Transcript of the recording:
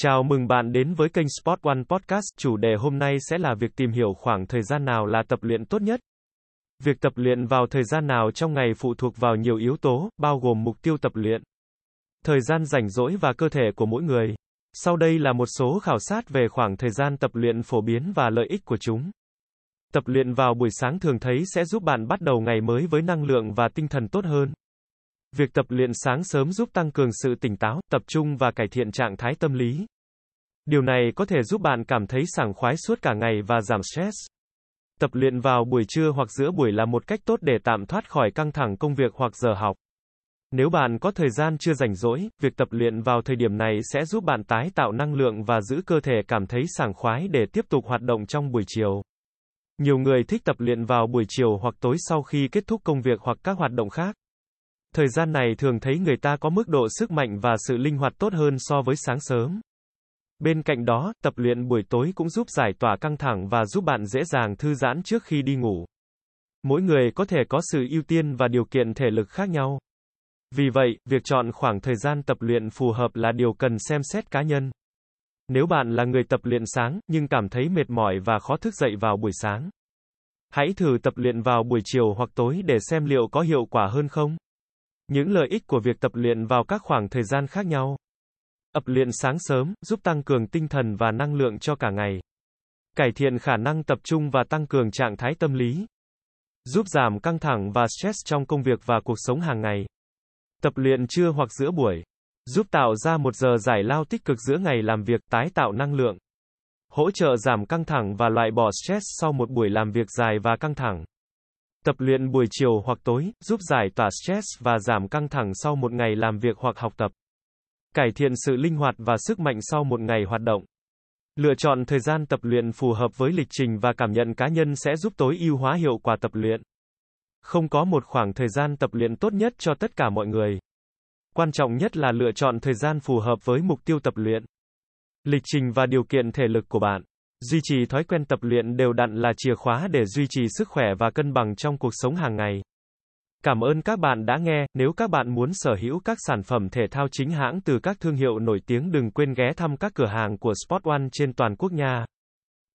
Chào mừng bạn đến với kênh Sport One Podcast. Chủ đề hôm nay sẽ là việc tìm hiểu khoảng thời gian nào là tập luyện tốt nhất. Việc tập luyện vào thời gian nào trong ngày phụ thuộc vào nhiều yếu tố, bao gồm mục tiêu tập luyện, thời gian rảnh rỗi và cơ thể của mỗi người. Sau đây là một số khảo sát về khoảng thời gian tập luyện phổ biến và lợi ích của chúng. Tập luyện vào buổi sáng thường thấy sẽ giúp bạn bắt đầu ngày mới với năng lượng và tinh thần tốt hơn. Việc tập luyện sáng sớm giúp tăng cường sự tỉnh táo, tập trung và cải thiện trạng thái tâm lý. Điều này có thể giúp bạn cảm thấy sảng khoái suốt cả ngày và giảm stress. Tập luyện vào buổi trưa hoặc giữa buổi là một cách tốt để tạm thoát khỏi căng thẳng công việc hoặc giờ học. Nếu bạn có thời gian chưa rảnh rỗi, việc tập luyện vào thời điểm này sẽ giúp bạn tái tạo năng lượng và giữ cơ thể cảm thấy sảng khoái để tiếp tục hoạt động trong buổi chiều. Nhiều người thích tập luyện vào buổi chiều hoặc tối sau khi kết thúc công việc hoặc các hoạt động khác. Thời gian này thường thấy người ta có mức độ sức mạnh và sự linh hoạt tốt hơn so với sáng sớm. Bên cạnh đó, tập luyện buổi tối cũng giúp giải tỏa căng thẳng và giúp bạn dễ dàng thư giãn trước khi đi ngủ. Mỗi người có thể có sự ưu tiên và điều kiện thể lực khác nhau. Vì vậy, việc chọn khoảng thời gian tập luyện phù hợp là điều cần xem xét cá nhân. Nếu bạn là người tập luyện sáng, nhưng cảm thấy mệt mỏi và khó thức dậy vào buổi sáng, hãy thử tập luyện vào buổi chiều hoặc tối để xem liệu có hiệu quả hơn không. Những lợi ích của việc tập luyện vào các khoảng thời gian khác nhau. Tập luyện sáng sớm, giúp tăng cường tinh thần và năng lượng cho cả ngày. Cải thiện khả năng tập trung và tăng cường trạng thái tâm lý. Giúp giảm căng thẳng và stress trong công việc và cuộc sống hàng ngày. Tập luyện trưa hoặc giữa buổi. Giúp tạo ra một giờ giải lao tích cực giữa ngày làm việc, tái tạo năng lượng. Hỗ trợ giảm căng thẳng và loại bỏ stress sau một buổi làm việc dài và căng thẳng. Tập luyện buổi chiều hoặc tối, giúp giải tỏa stress và giảm căng thẳng sau một ngày làm việc hoặc học tập. Cải thiện sự linh hoạt và sức mạnh sau một ngày hoạt động. Lựa chọn thời gian tập luyện phù hợp với lịch trình và cảm nhận cá nhân sẽ giúp tối ưu hóa hiệu quả tập luyện. Không có một khoảng thời gian tập luyện tốt nhất cho tất cả mọi người. Quan trọng nhất là lựa chọn thời gian phù hợp với mục tiêu tập luyện, lịch trình và điều kiện thể lực của bạn. Duy trì thói quen tập luyện đều đặn là chìa khóa để duy trì sức khỏe và cân bằng trong cuộc sống hàng ngày. Cảm ơn các bạn đã nghe, nếu các bạn muốn sở hữu các sản phẩm thể thao chính hãng từ các thương hiệu nổi tiếng đừng quên ghé thăm các cửa hàng của Sport One trên toàn quốc nha.